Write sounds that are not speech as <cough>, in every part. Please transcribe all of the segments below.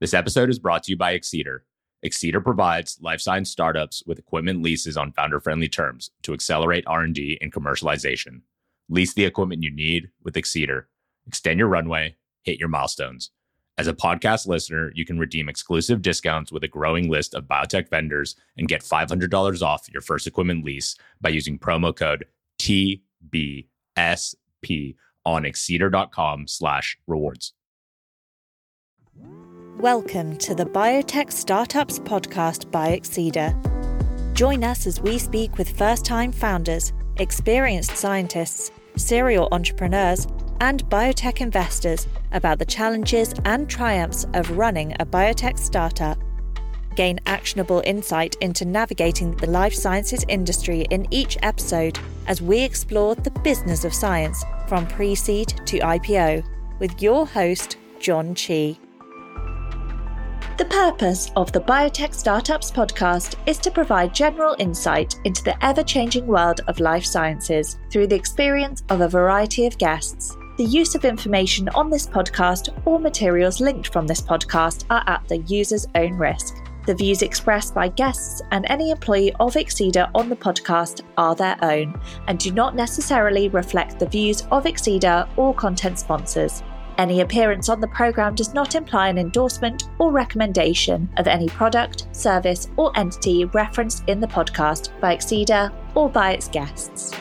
This episode is brought to you by Excedr. Excedr provides life science startups with equipment leases on founder-friendly terms to accelerate R&D and commercialization. Lease the equipment you need with Excedr. Extend your runway, hit your milestones. As a podcast listener, you can redeem exclusive discounts with a growing list of biotech vendors and get $500 off your first equipment lease by using promo code TBSP on excedr.com slash rewards. Welcome to the Biotech Startups Podcast by Excedr. Join us as we speak with first time founders, experienced scientists, serial entrepreneurs, and biotech investors about the challenges and triumphs of running a biotech startup. Gain actionable insight into navigating the life sciences industry in each episode as we explore the business of science from pre seed to IPO with your host, Jon Chee. The purpose of the Biotech Startups podcast is to provide general insight into the ever changing world of life sciences through the experience of a variety of guests. The use of information on this podcast or materials linked from this podcast are at the user's own risk. The views expressed by guests and any employee of Excedr on the podcast are their own and do not necessarily reflect the views of Excedr or content sponsors. Any appearance on the program does not imply an endorsement or recommendation of any product, service, or entity referenced in the podcast by Excedr or by its guests.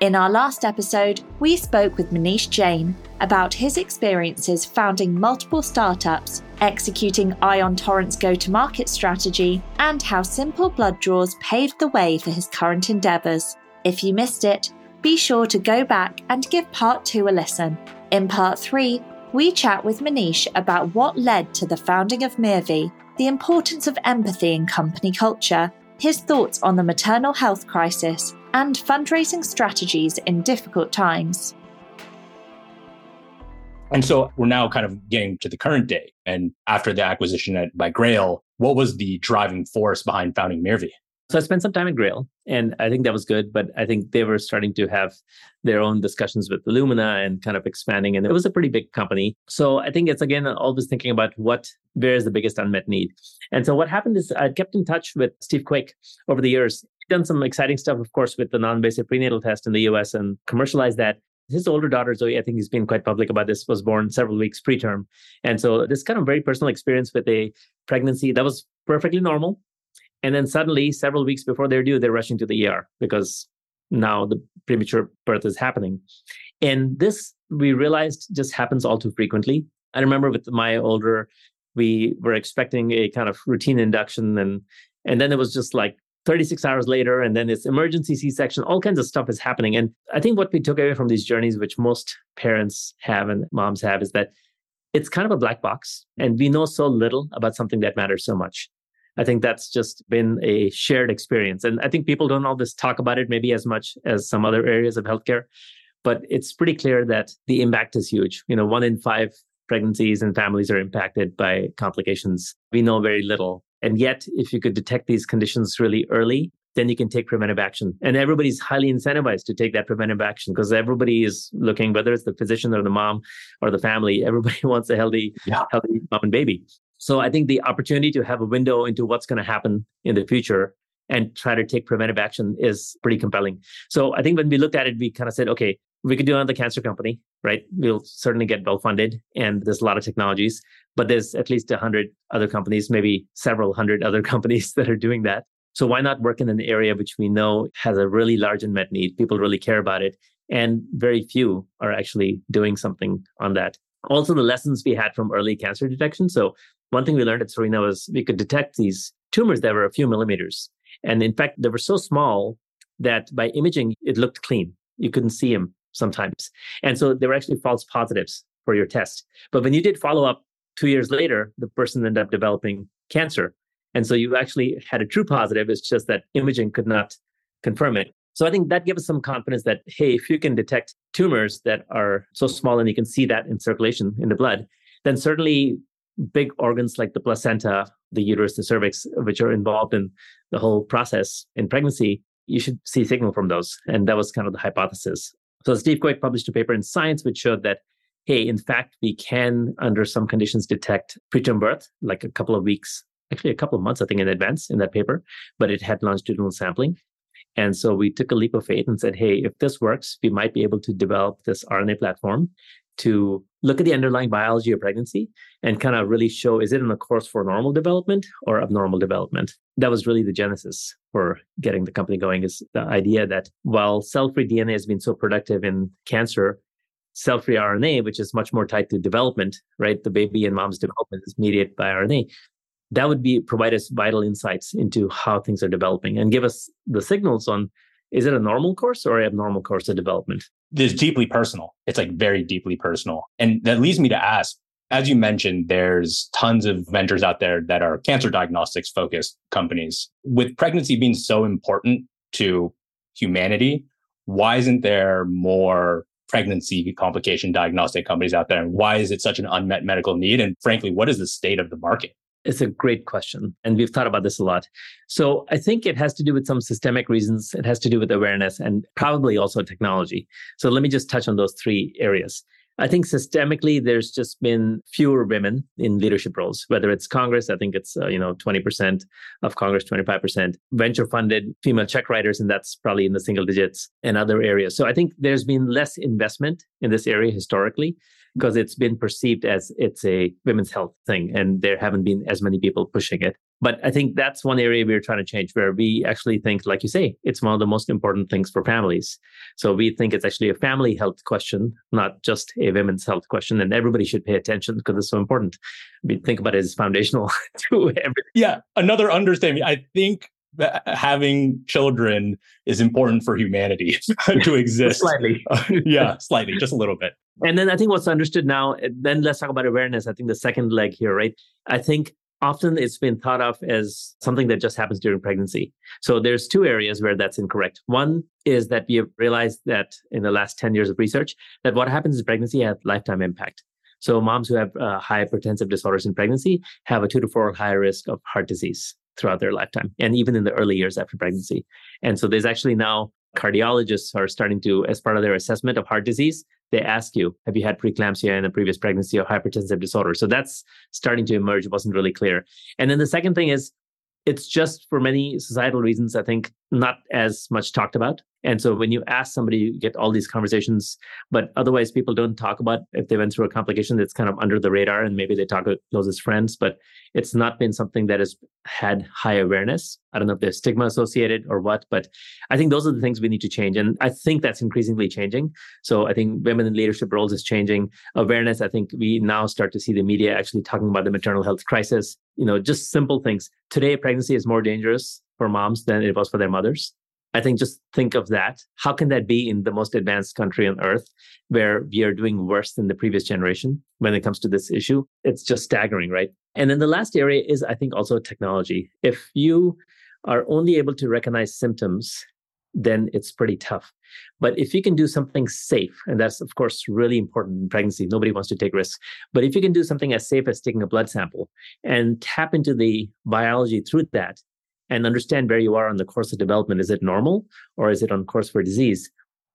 In our last episode, we spoke with Maneesh Jain about his experiences founding multiple startups, executing Ion Torrent's go to market strategy, and how simple blood draws paved the way for his current endeavours. If you missed it, be sure to go back and give part two a listen. In part three, we chat with Maneesh about what led to the founding of Mirvie, the importance of empathy in company culture, his thoughts on the maternal health crisis, and fundraising strategies in difficult times. And so we're now kind of getting to the current day. And after the acquisition at, by Grail, what was the driving force behind founding Mirvie? So I spent some time at Grail, and I think that was good. But I think they were starting to have their own discussions with Illumina and kind of expanding. And it was a pretty big company. So I think it's again always thinking about what where is the biggest unmet need. And so what happened is I kept in touch with Steve Quake over the years. done some exciting stuff, of course, with the non-invasive prenatal test in the US and commercialized that. His older daughter, Zoe, I think he's been quite public about this, was born several weeks preterm. And so this kind of very personal experience with a pregnancy that was perfectly normal. And then suddenly, several weeks before they're due, they're rushing to the ER because now the premature birth is happening. And this we realized just happens all too frequently. I remember with my older, we were expecting a kind of routine induction and and then it was just like 36 hours later and then it's emergency c-section all kinds of stuff is happening and i think what we took away from these journeys which most parents have and moms have is that it's kind of a black box and we know so little about something that matters so much I think that's just been a shared experience. And I think people don't always talk about it maybe as much as some other areas of healthcare, but it's pretty clear that the impact is huge. You know, one in five pregnancies and families are impacted by complications. We know very little. And yet, if you could detect these conditions really early, then you can take preventive action. And everybody's highly incentivized to take that preventive action because everybody is looking, whether it's the physician or the mom or the family, everybody <laughs> wants a healthy, yeah. healthy mom and baby. So I think the opportunity to have a window into what's going to happen in the future and try to take preventive action is pretty compelling. So I think when we looked at it, we kind of said, okay, we could do another cancer company, right? We'll certainly get well funded and there's a lot of technologies, but there's at least a hundred other companies, maybe several hundred other <laughs> companies that are doing that. So why not work in an area which we know has a really large unmet need? People really care about it. And very few are actually doing something on that. Also, the lessons we had from early cancer detection. So one thing we learned at Cirina was we could detect these tumors that were a few millimeters. And in fact, they were so small that by imaging, it looked clean. You couldn't see them sometimes. And so they were actually false positives for your test. But when you did follow up two years later, the person ended up developing cancer. And so you actually had a true positive. It's just that imaging could not confirm it. So I think that gives us some confidence that, hey, if you can detect tumors that are so small and you can see that in circulation in the blood, then certainly big organs like the placenta, the uterus, the cervix, which are involved in the whole process in pregnancy, you should see signal from those. And that was kind of the hypothesis. So Steve Quake published a paper in Science which showed that hey, in fact, we can, under some conditions, detect preterm birth, like a couple of weeks, actually a couple of months, I think, in advance in that paper, but it had longitudinal sampling. And so we took a leap of faith and said, hey, if this works, we might be able to develop this RNA platform to look at the underlying biology of pregnancy and kind of really show is it in a course for normal development or abnormal development? That was really the genesis for getting the company going is the idea that while cell-free dna has been so productive in cancer cell-free rna which is much more tied to development right? The baby and mom's development is mediated by rna that would be provide us vital insights into how things are developing and give us the signals on is it a normal course or abnormal course of development it's deeply personal. It's like very deeply personal. And that leads me to ask, as you mentioned, there's tons of ventures out there that are cancer diagnostics focused companies. With pregnancy being so important to humanity, why isn't there more pregnancy complication diagnostic companies out there? And why is it such an unmet medical need? And frankly, what is the state of the market? It's a great question. And we've thought about this a lot. So I think it has to do with some systemic reasons. It has to do with awareness and probably also technology. So let me just touch on those three areas. I think systemically, there's just been fewer women in leadership roles, whether it's Congress, I think it's, uh, you know, 20% of Congress, 25%, venture funded female check writers, and that's probably in the single digits and other areas. So I think there's been less investment in this area historically because it's been perceived as it's a women's health thing and there haven't been as many people pushing it. But I think that's one area we're trying to change where we actually think, like you say, it's one of the most important things for families. So we think it's actually a family health question, not just a women's health question. And everybody should pay attention because it's so important. We think about it as foundational <laughs> to everything. Yeah. Another understanding. I think having children is important for humanity <laughs> to exist. slightly. <laughs> yeah, slightly, just a little bit. And then I think what's understood now, then let's talk about awareness. I think the second leg here, right? I think often it's been thought of as something that just happens during pregnancy. So there's two areas where that's incorrect. One is that we have realized that in the last 10 years of research, that what happens in pregnancy has lifetime impact. So moms who have uh, high hypertensive disorders in pregnancy have a two to four higher risk of heart disease throughout their lifetime and even in the early years after pregnancy. And so there's actually now cardiologists are starting to, as part of their assessment of heart disease, they ask you, have you had preeclampsia in a previous pregnancy or hypertensive disorder? So that's starting to emerge. It wasn't really clear. And then the second thing is it's just for many societal reasons, I think, not as much talked about. And so when you ask somebody, you get all these conversations, but otherwise people don't talk about if they went through a complication that's kind of under the radar and maybe they talk to closest friends, but it's not been something that has had high awareness. I don't know if there's stigma associated or what, but I think those are the things we need to change. And I think that's increasingly changing. So I think women in leadership roles is changing. Awareness, I think we now start to see the media actually talking about the maternal health crisis, you know, just simple things. Today, pregnancy is more dangerous for moms than it was for their mothers. I think just think of that. How can that be in the most advanced country on earth where we are doing worse than the previous generation when it comes to this issue? It's just staggering, right? And then the last area is, I think, also technology. If you are only able to recognize symptoms, then it's pretty tough. But if you can do something safe, and that's, of course, really important in pregnancy, nobody wants to take risks. But if you can do something as safe as taking a blood sample and tap into the biology through that, and understand where you are on the course of development. Is it normal or is it on course for disease?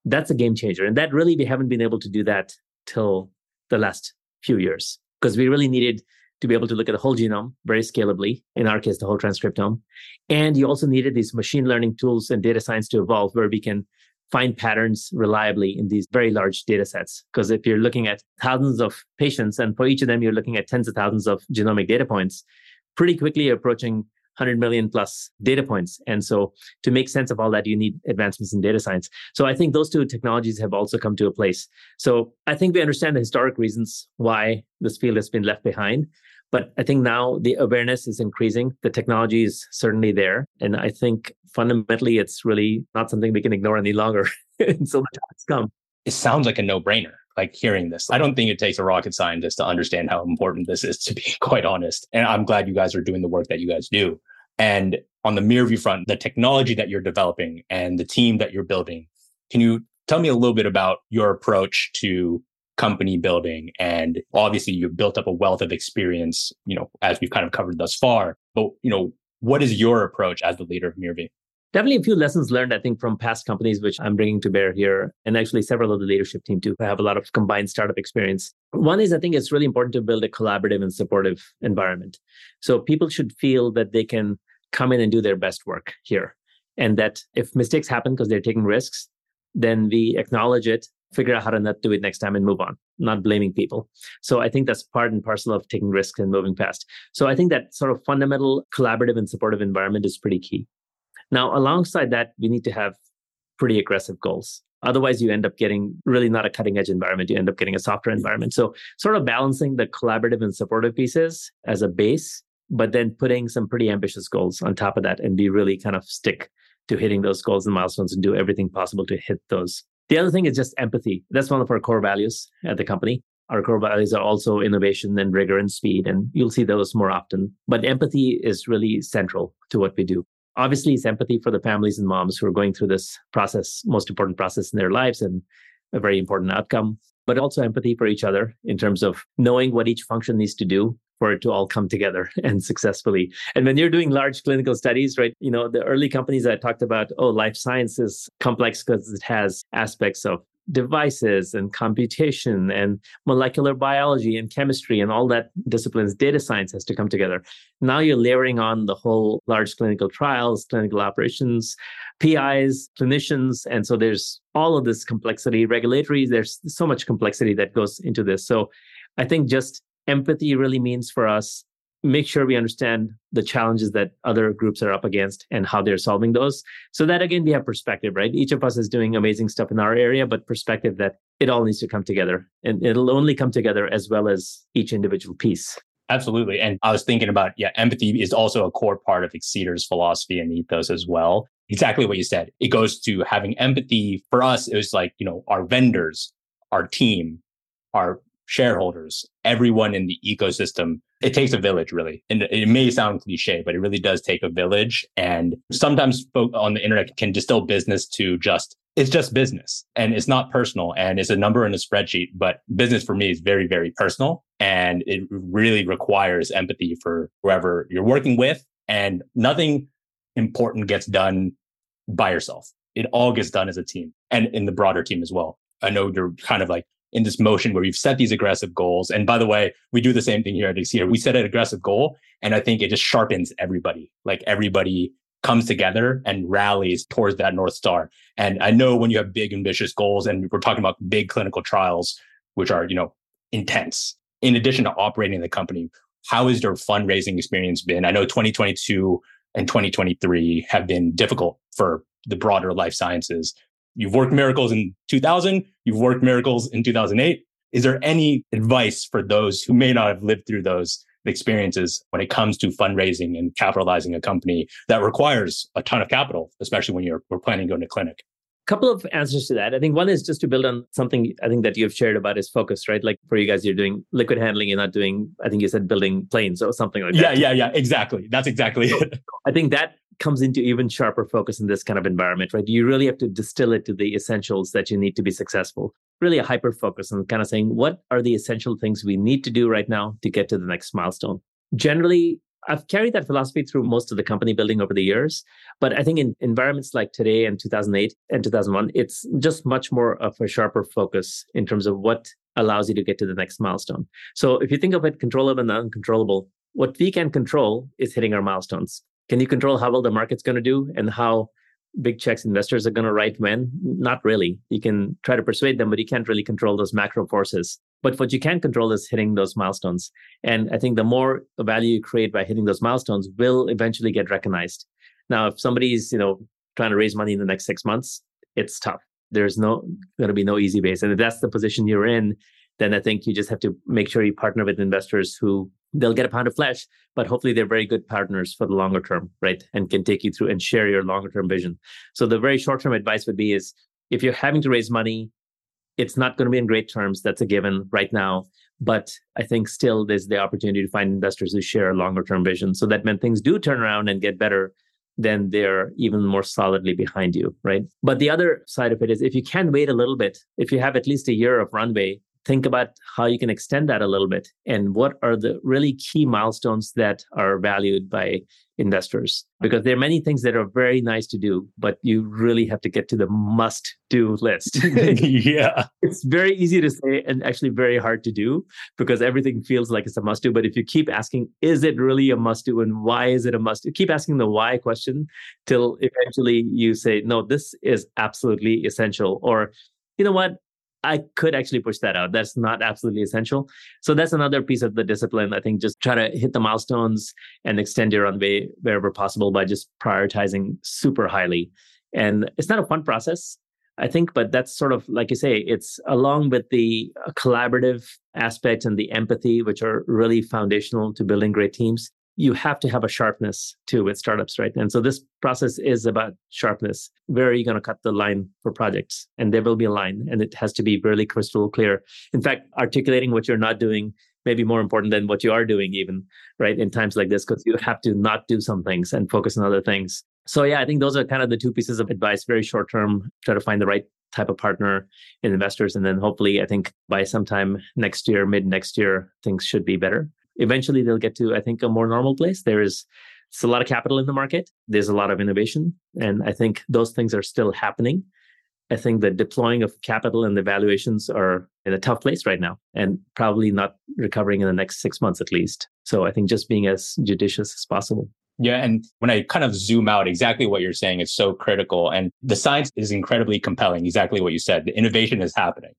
That's a game changer. And that really, we haven't been able to do that till the last few years because we really needed to be able to look at the whole genome very scalably, in our case, the whole transcriptome. And you also needed these machine learning tools and data science to evolve where we can find patterns reliably in these very large data sets. Because if you're looking at thousands of patients, and for each of them, you're looking at tens of thousands of genomic data points, pretty quickly approaching 100 million plus data points. And so to make sense of all that, you need advancements in data science. So I think those two technologies have also come to a place. So I think we understand the historic reasons why this field has been left behind. But I think now the awareness is increasing. The technology is certainly there. And I think fundamentally, it's really not something we can ignore any longer. <laughs> so the has come. It sounds like a no brainer like hearing this. I don't think it takes a rocket scientist to understand how important this is, to be <laughs> quite honest. And I'm glad you guys are doing the work that you guys do. And on the Mirvie front, the technology that you're developing and the team that you're building, can you tell me a little bit about your approach to company building? And obviously you've built up a wealth of experience, you know, as we've kind of covered thus far. But, you know, what is your approach as the leader of Mirvie? Definitely a few lessons learned, I think, from past companies, which I'm bringing to bear here. And actually, several of the leadership team too have a lot of combined startup experience. One is I think it's really important to build a collaborative and supportive environment. So people should feel that they can come in and do their best work here. And that if mistakes happen because they're taking risks, then we acknowledge it, figure out how to not do it next time and move on, not blaming people. So I think that's part and parcel of taking risks and moving fast. So I think that sort of fundamental collaborative and supportive environment is pretty key. Now, alongside that, we need to have pretty aggressive goals. Otherwise, you end up getting really not a cutting edge environment. You end up getting a software environment. So, sort of balancing the collaborative and supportive pieces as a base, but then putting some pretty ambitious goals on top of that and be really kind of stick to hitting those goals and milestones and do everything possible to hit those. The other thing is just empathy. That's one of our core values at the company. Our core values are also innovation and rigor and speed, and you'll see those more often. But empathy is really central to what we do obviously it's empathy for the families and moms who are going through this process most important process in their lives and a very important outcome but also empathy for each other in terms of knowing what each function needs to do for it to all come together <laughs> and successfully. And when you're doing large clinical studies, right, you know, the early companies I talked about, oh, life science is complex because it has aspects of devices and computation and molecular biology and chemistry and all that disciplines data science has to come together. Now you're layering on the whole large clinical trials clinical operations pis clinicians and so there's all of this complexity regulatory there's so much complexity that goes into this. So i think just empathy really means for us make sure we understand the challenges that other groups are up against and how they're solving those. So that again, we have perspective, right? Each of us is doing amazing stuff in our area, but perspective that it all needs to come together and it'll only come together as well as each individual piece. Absolutely. And I was thinking about, yeah, empathy is also a core part of Excedr's philosophy and ethos as well. Exactly what you said. It goes to having empathy. For us, it was like, you know, our vendors, our team, our shareholders, everyone in the ecosystem. It takes a village, really. And it may sound cliche, but it really does take a village. And sometimes folk on the internet can distill business to just, it's just business and it's not personal and it's a number in a spreadsheet. But business for me is very, very personal. And it really requires empathy for whoever you're working with. And nothing important gets done by yourself. It all gets done as a team and in the broader team as well. I know you're kind of like in this motion where we've set these aggressive goals. And by the way, we do the same thing here at Excedr. We set an aggressive goal, and I think it just sharpens everybody. Like everybody comes together and rallies towards that North Star. And I know when you have big, ambitious goals, and we're talking about big clinical trials, which are, you know, intense. In addition to operating the company, how has your fundraising experience been? I know 2022 and 2023 have been difficult for the broader life sciences you've worked miracles in 2000, you've worked miracles in 2008. Is there any advice for those who may not have lived through those experiences when it comes to fundraising and capitalizing a company that requires a ton of capital, especially when you're we're planning to go to clinic? A couple of answers to that. I think one is just to build on something I think that you've shared about is focus, right? Like for you guys, you're doing liquid handling, you're not doing, I think you said building planes or something like that. Yeah, yeah, yeah. Exactly. That's exactly it. <laughs> I think that comes into even sharper focus in this kind of environment, right? You really have to distill it to the essentials that you need to be successful. Really a hyper focus on kind of saying, what are the essential things we need to do right now to get to the next milestone? Generally, I've carried that philosophy through most of the company building over the years. But I think in environments like today and 2008 and 2001, it's just much more of a sharper focus in terms of what allows you to get to the next milestone. So if you think of it controllable and uncontrollable, what we can control is hitting our milestones. Can you control how well the market's going to do and how big checks investors are going to write when? Not really. You can try to persuade them, but you can't really control those macro forces. But what you can control is hitting those milestones. And I think the more value you create by hitting those milestones will eventually get recognized. Now, if somebody's, you know, trying to raise money in the next six months, it's tough. There's no going to be no easy base. And if that's the position you're in, then I think you just have to make sure you partner with investors who they'll get a pound of flesh, but hopefully they're very good partners for the longer term, right? And can take you through and share your longer term vision. So the very short term advice would be is if you're having to raise money, it's not going to be in great terms. That's a given right now. But I think still there's the opportunity to find investors who share a longer term vision so that when things do turn around and get better, then they're even more solidly behind you, right? But the other side of it is if you can wait a little bit, if you have at least a year of runway think about how you can extend that a little bit and what are the really key milestones that are valued by investors? Because there are many things that are very nice to do but you really have to get to the must do list. <laughs> Yeah. It's very easy to say and actually very hard to do because everything feels like it's a must do but if you keep asking is it really a must do and why is it a must do keep asking the why question till eventually you say no this is absolutely essential or you know what I could actually push that out. That's not absolutely essential. So that's another piece of the discipline. I think just try to hit the milestones and extend your runway wherever possible by just prioritizing super highly. And it's not a fun process, I think, but that's sort of like you say, it's along with the uh, collaborative aspect and the empathy, which are really foundational to building great teams you have to have a sharpness too with startups, right? And so this process is about sharpness. Where are you going to cut the line for projects? And there will be a line, and it has to be really crystal clear. In fact, articulating what you're not doing may be more important than what you are doing, even right in times like this, because you have to not do some things and focus on other things. So yeah, I think those are kind of the two pieces of advice. Very short term, try to find the right type of partner and investors, and then hopefully, I think by sometime next year, mid next year, things should be better eventually they'll get to, I think, a more normal place. There is it's a lot of capital in the market. There's a lot of innovation. And I think those things are still happening. I think the deploying of capital and the valuations are in a tough place right now and probably not recovering in the next six months at least. So I think just being as judicious as possible. Yeah. And when I kind of zoom out, exactly what you're saying is so critical. And the science is incredibly compelling. Exactly what you said. The innovation is happening.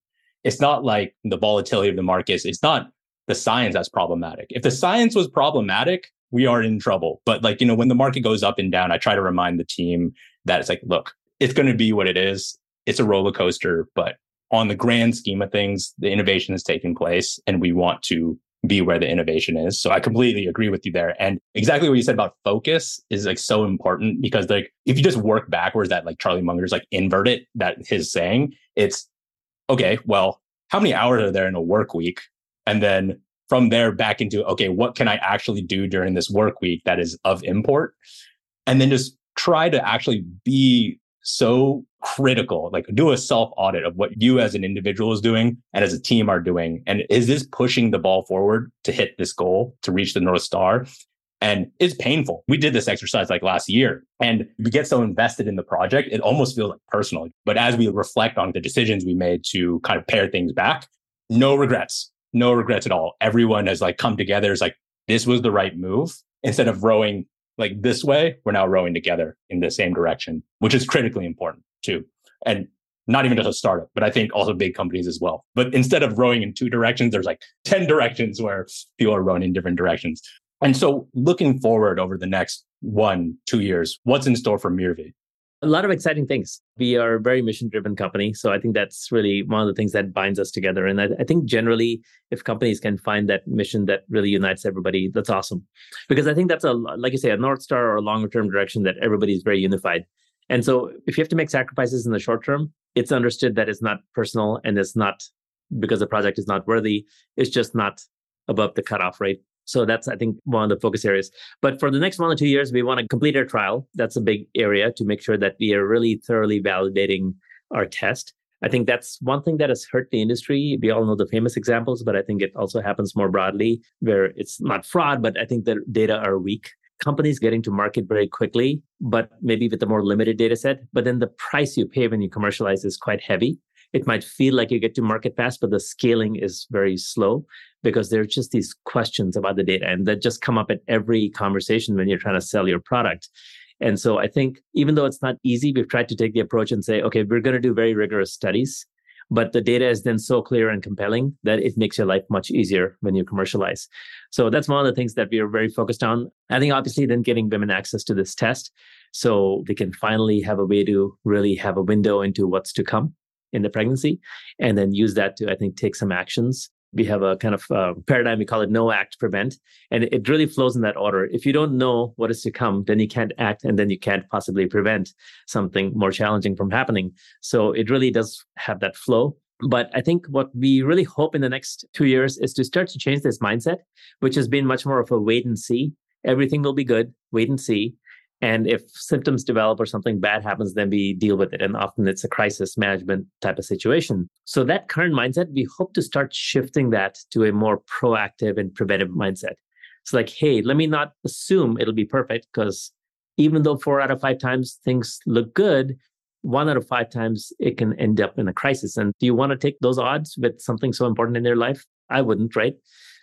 It's not like the volatility of the markets. It's not the science that's problematic. If the science was problematic, we are in trouble. But like, you know, when the market goes up and down, I try to remind the team that it's like, look, it's going to be what it is. It's a roller coaster, but on the grand scheme of things, the innovation is taking place and we want to be where the innovation is. So I completely agree with you there. And exactly what you said about focus is like so important because like if you just work backwards that like Charlie Munger's like invert it, that his saying, it's okay, well, how many hours are there in a work week? And then from there back into okay what can i actually do during this work week that is of import? And then just try to actually be so critical like do a self audit of what you as an individual is doing and as a team are doing. And is this pushing the ball forward to hit this goal to reach the north star? And it's painful. We did this exercise like last year. And we get so invested in the project, it almost feels like personal. But as we reflect on the decisions we made to kind of pare things back, no regrets no regrets at all. Everyone has like come together. It's like, this was the right move. Instead of rowing like this way, we're now rowing together in the same direction, which is critically important too. And not even just a startup, but I think also big companies as well. But instead of rowing in two directions, there's like 10 directions where people are rowing in different directions. And so looking forward over the next one, two years, what's in store for Mirvie? A lot of exciting things. We are a very mission driven company. So I think that's really one of the things that binds us together. And I, I, think generally, if companies can find that mission that really unites everybody, that's awesome. Because I think that's a, like you say, a North Star or a longer term direction that everybody is very unified. And so if you have to make sacrifices in the short term, it's understood that it's not personal and it's not because the project is not worthy. It's just not above the cutoff rate. So that's, I think, one of the focus areas. But for the next one or two years, we want to complete our trial. That's a big area to make sure that we are really thoroughly validating our test. I think that's one thing that has hurt the industry. We all know the famous examples, but I think it also happens more broadly where it's not fraud, but I think the data are weak. Companies getting to market very quickly, but maybe with a more limited data set. But then the price you pay when you commercialize is quite heavy it might feel like you get to market fast, but the scaling is very slow because there are just these questions about the data and that just come up at every conversation when you're trying to sell your product. And so I think even though it's not easy, we've tried to take the approach and say, okay, we're going to do very rigorous studies, but the data is then so clear and compelling that it makes your life much easier when you commercialize. So that's one of the things that we are very focused on. I think obviously then getting women access to this test so they can finally have a way to really have a window into what's to come in the pregnancy and then use that to i think take some actions we have a kind of uh, paradigm we call it know act prevent and it really flows in that order. If you don't know what is to come then you can't act and then you can't possibly prevent something more challenging from happening. So it really does have that flow. But i think what we really hope in the next two years is to start to change this mindset which has been much more of a wait and see. Everything will be good wait and see And if symptoms develop or something bad happens, then we deal with it. And often it's a crisis management type of situation. So that current mindset, we hope to start shifting that to a more proactive and preventive mindset. It's like, hey, let me not assume it'll be perfect because even though four out of five times things look good, one out of five times it can end up in a crisis. And do you want to take those odds with something so important in their life? I wouldn't, right?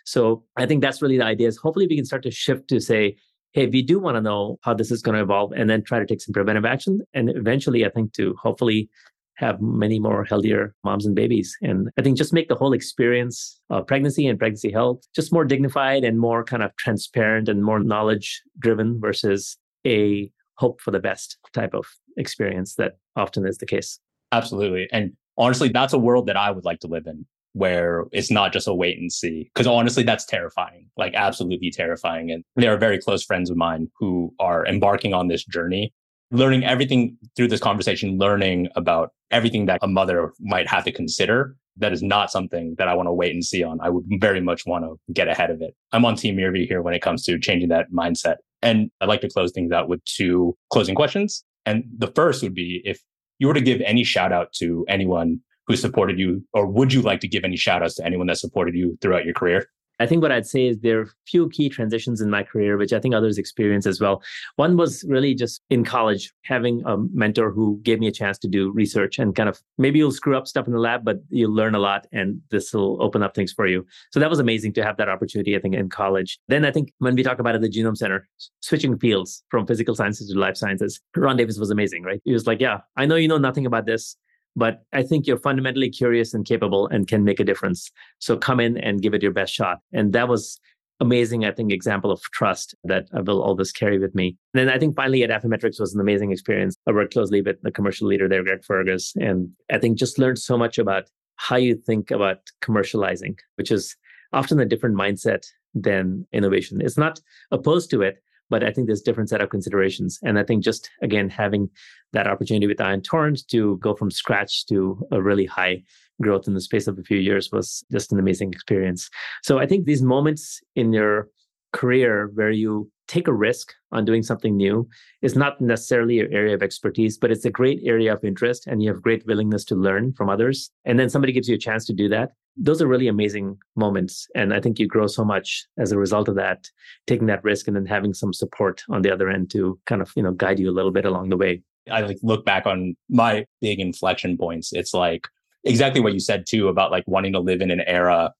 So I think that's really the idea is hopefully we can start to shift to say, hey, we do want to know how this is going to evolve and then try to take some preventive action. And eventually, I think to hopefully have many more healthier moms and babies. And I think just make the whole experience of pregnancy and pregnancy health just more dignified and more kind of transparent and more knowledge driven versus a hope for the best type of experience that often is the case. Absolutely. And honestly, that's a world that I would like to live in where it's not just a wait and see. Cause honestly, that's terrifying, like absolutely terrifying. And there are very close friends of mine who are embarking on this journey, learning everything through this conversation, learning about everything that a mother might have to consider. That is not something that I want to wait and see on. I would very much want to get ahead of it. I'm on Team Mirvie here when it comes to changing that mindset. And I'd like to close things out with two closing questions. And the first would be if you were to give any shout out to anyone who supported you, or would you like to give any shout outs to anyone that supported you throughout your career? I think what I'd say is there are few key transitions in my career, which I think others experience as well. One was really just in college, having a mentor who gave me a chance to do research and kind of maybe you'll screw up stuff in the lab, but you'll learn a lot and this will open up things for you. So that was amazing to have that opportunity, I think, in college. Then I think when we talk about at the Genome Center, switching fields from physical sciences to life sciences, Ron Davis was amazing, right? He was like, yeah, I know you know nothing about this but I think you're fundamentally curious and capable and can make a difference. So come in and give it your best shot. And that was amazing, I think, example of trust that I will always carry with me. And then I think finally at Affymetrix was an amazing experience. I worked closely with the commercial leader there, Greg Fergus, and I think just learned so much about how you think about commercializing, which is often a different mindset than innovation. It's not opposed to it, but I think there's different set of considerations. And I think just again having that opportunity with Ion Torrent to go from scratch to a really high growth in the space of a few years was just an amazing experience. So I think these moments in your career where you take a risk on doing something new is not necessarily your area of expertise, but it's a great area of interest and you have great willingness to learn from others. And then somebody gives you a chance to do that those are really amazing moments and i think you grow so much as a result of that taking that risk and then having some support on the other end to kind of you know guide you a little bit along the way. I like look back on my big inflection points. It's like exactly what you said too about like wanting to live in an era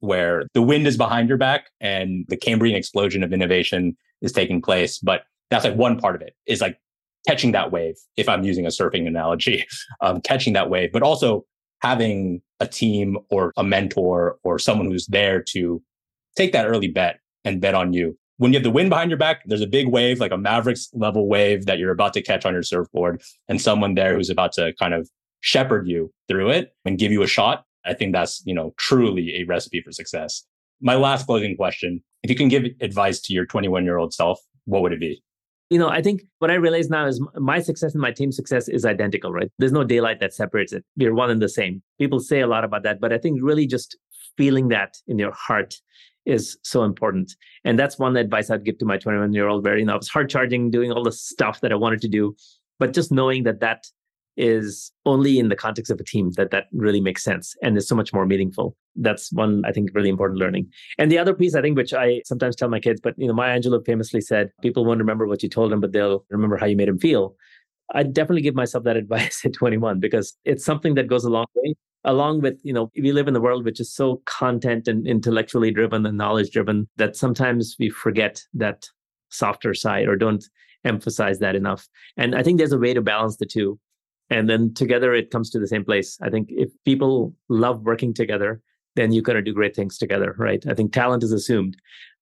where the wind is behind your back and the cambrian explosion of innovation is taking place but that's like one part of it is like catching that wave if i'm using a surfing analogy <laughs> um, catching that wave but also having a team or a mentor or someone who's there to take that early bet and bet on you. When you have the wind behind your back, there's a big wave, like a Mavericks level wave that you're about to catch on your surfboard, and someone there who's about to kind of shepherd you through it and give you a shot. I think that's, you know, truly a recipe for success. My last closing question if you can give advice to your 21 year old self, what would it be? You know, I think what I realize now is my success and my team's success is identical, right? There's no daylight that separates it. We're one and the same. People say a lot about that, but I think really just feeling that in your heart is so important. And that's one advice I'd give to my 21 year old, where, you know, I was hard charging, doing all the stuff that I wanted to do, but just knowing that that is only in the context of a team that that really makes sense and is so much more meaningful. That's one I think really important learning. And the other piece I think which I sometimes tell my kids, but you know, Maya Angelou famously said, people won't remember what you told them, but they'll remember how you made them feel. I definitely give myself that <laughs> advice at 21 because it's something that goes a long way along with you know we live in a world which is so content and intellectually driven and knowledge driven that sometimes we forget that softer side or don't emphasize that enough and i think there's a way to balance the two and then together it comes to the same place. I think if people love working together then you're going to do great things together right? I think talent is assumed.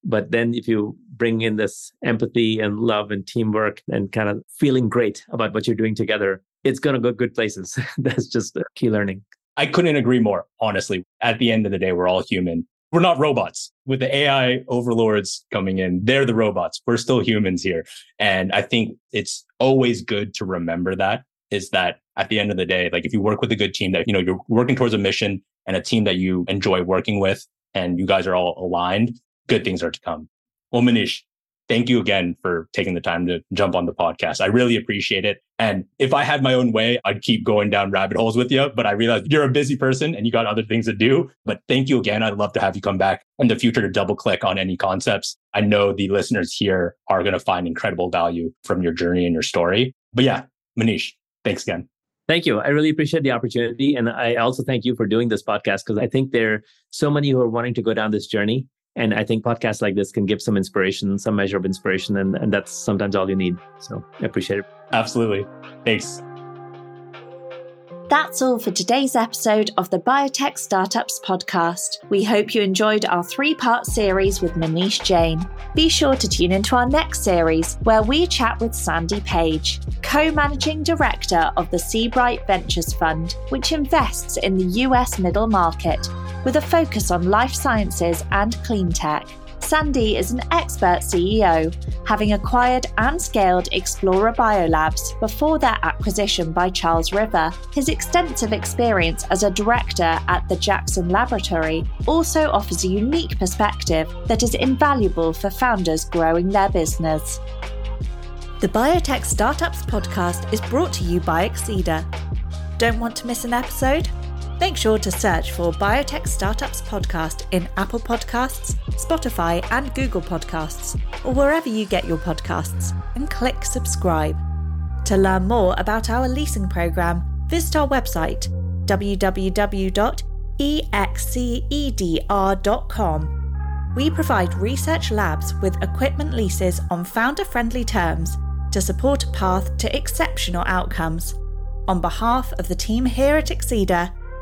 But then if you bring in this empathy and love and teamwork and kind of feeling great about what you're doing together it's going to go good places. <laughs> That's just key learning. I couldn't agree more honestly. At the end of the day we're all human. We're not robots. With the ai overlords coming in they're the robots. We're still humans here. And i think it's always good to remember that is that at the end of the day, like if you work with a good team that, you know, you're working towards a mission and a team that you enjoy working with and you guys are all aligned, good things are to come. Well, Maneesh, thank you again for taking the time to jump on the podcast. I really appreciate it. And if I had my own way, I'd keep going down rabbit holes with you. But I realize you're a busy person and you got other things to do. But thank you again. I'd love to have you come back in the future to double click on any concepts. I know the listeners here are going to find incredible value from your journey and your story. But yeah, Maneesh, thanks again. Thank you. I really appreciate the opportunity. And I also thank you for doing this podcast because I think there are so many who are wanting to go down this journey. And I think podcasts like this can give some inspiration, some measure of inspiration. And, and that's sometimes all you need. So I appreciate it. Absolutely. Thanks. That's all for today's episode of the Biotech Startups podcast. We hope you enjoyed our three part series with Maneesh Jain. Be sure to tune into our next series where we chat with Sandy Page, co managing director of the Seabright Ventures Fund, which invests in the US middle market with a focus on life sciences and clean tech. Sandy is an expert CEO, having acquired and scaled Explorer Biolabs before their acquisition by Charles River. His extensive experience as a director at the Jackson Laboratory also offers a unique perspective that is invaluable for founders growing their business. The Biotech Startups podcast is brought to you by Excedr. Don't want to miss an episode? Make sure to search for Biotech Startups Podcast in Apple Podcasts, Spotify, and Google Podcasts, or wherever you get your podcasts, and click subscribe. To learn more about our leasing program, visit our website www.excedr.com. We provide research labs with equipment leases on founder friendly terms to support a path to exceptional outcomes. On behalf of the team here at Excedr,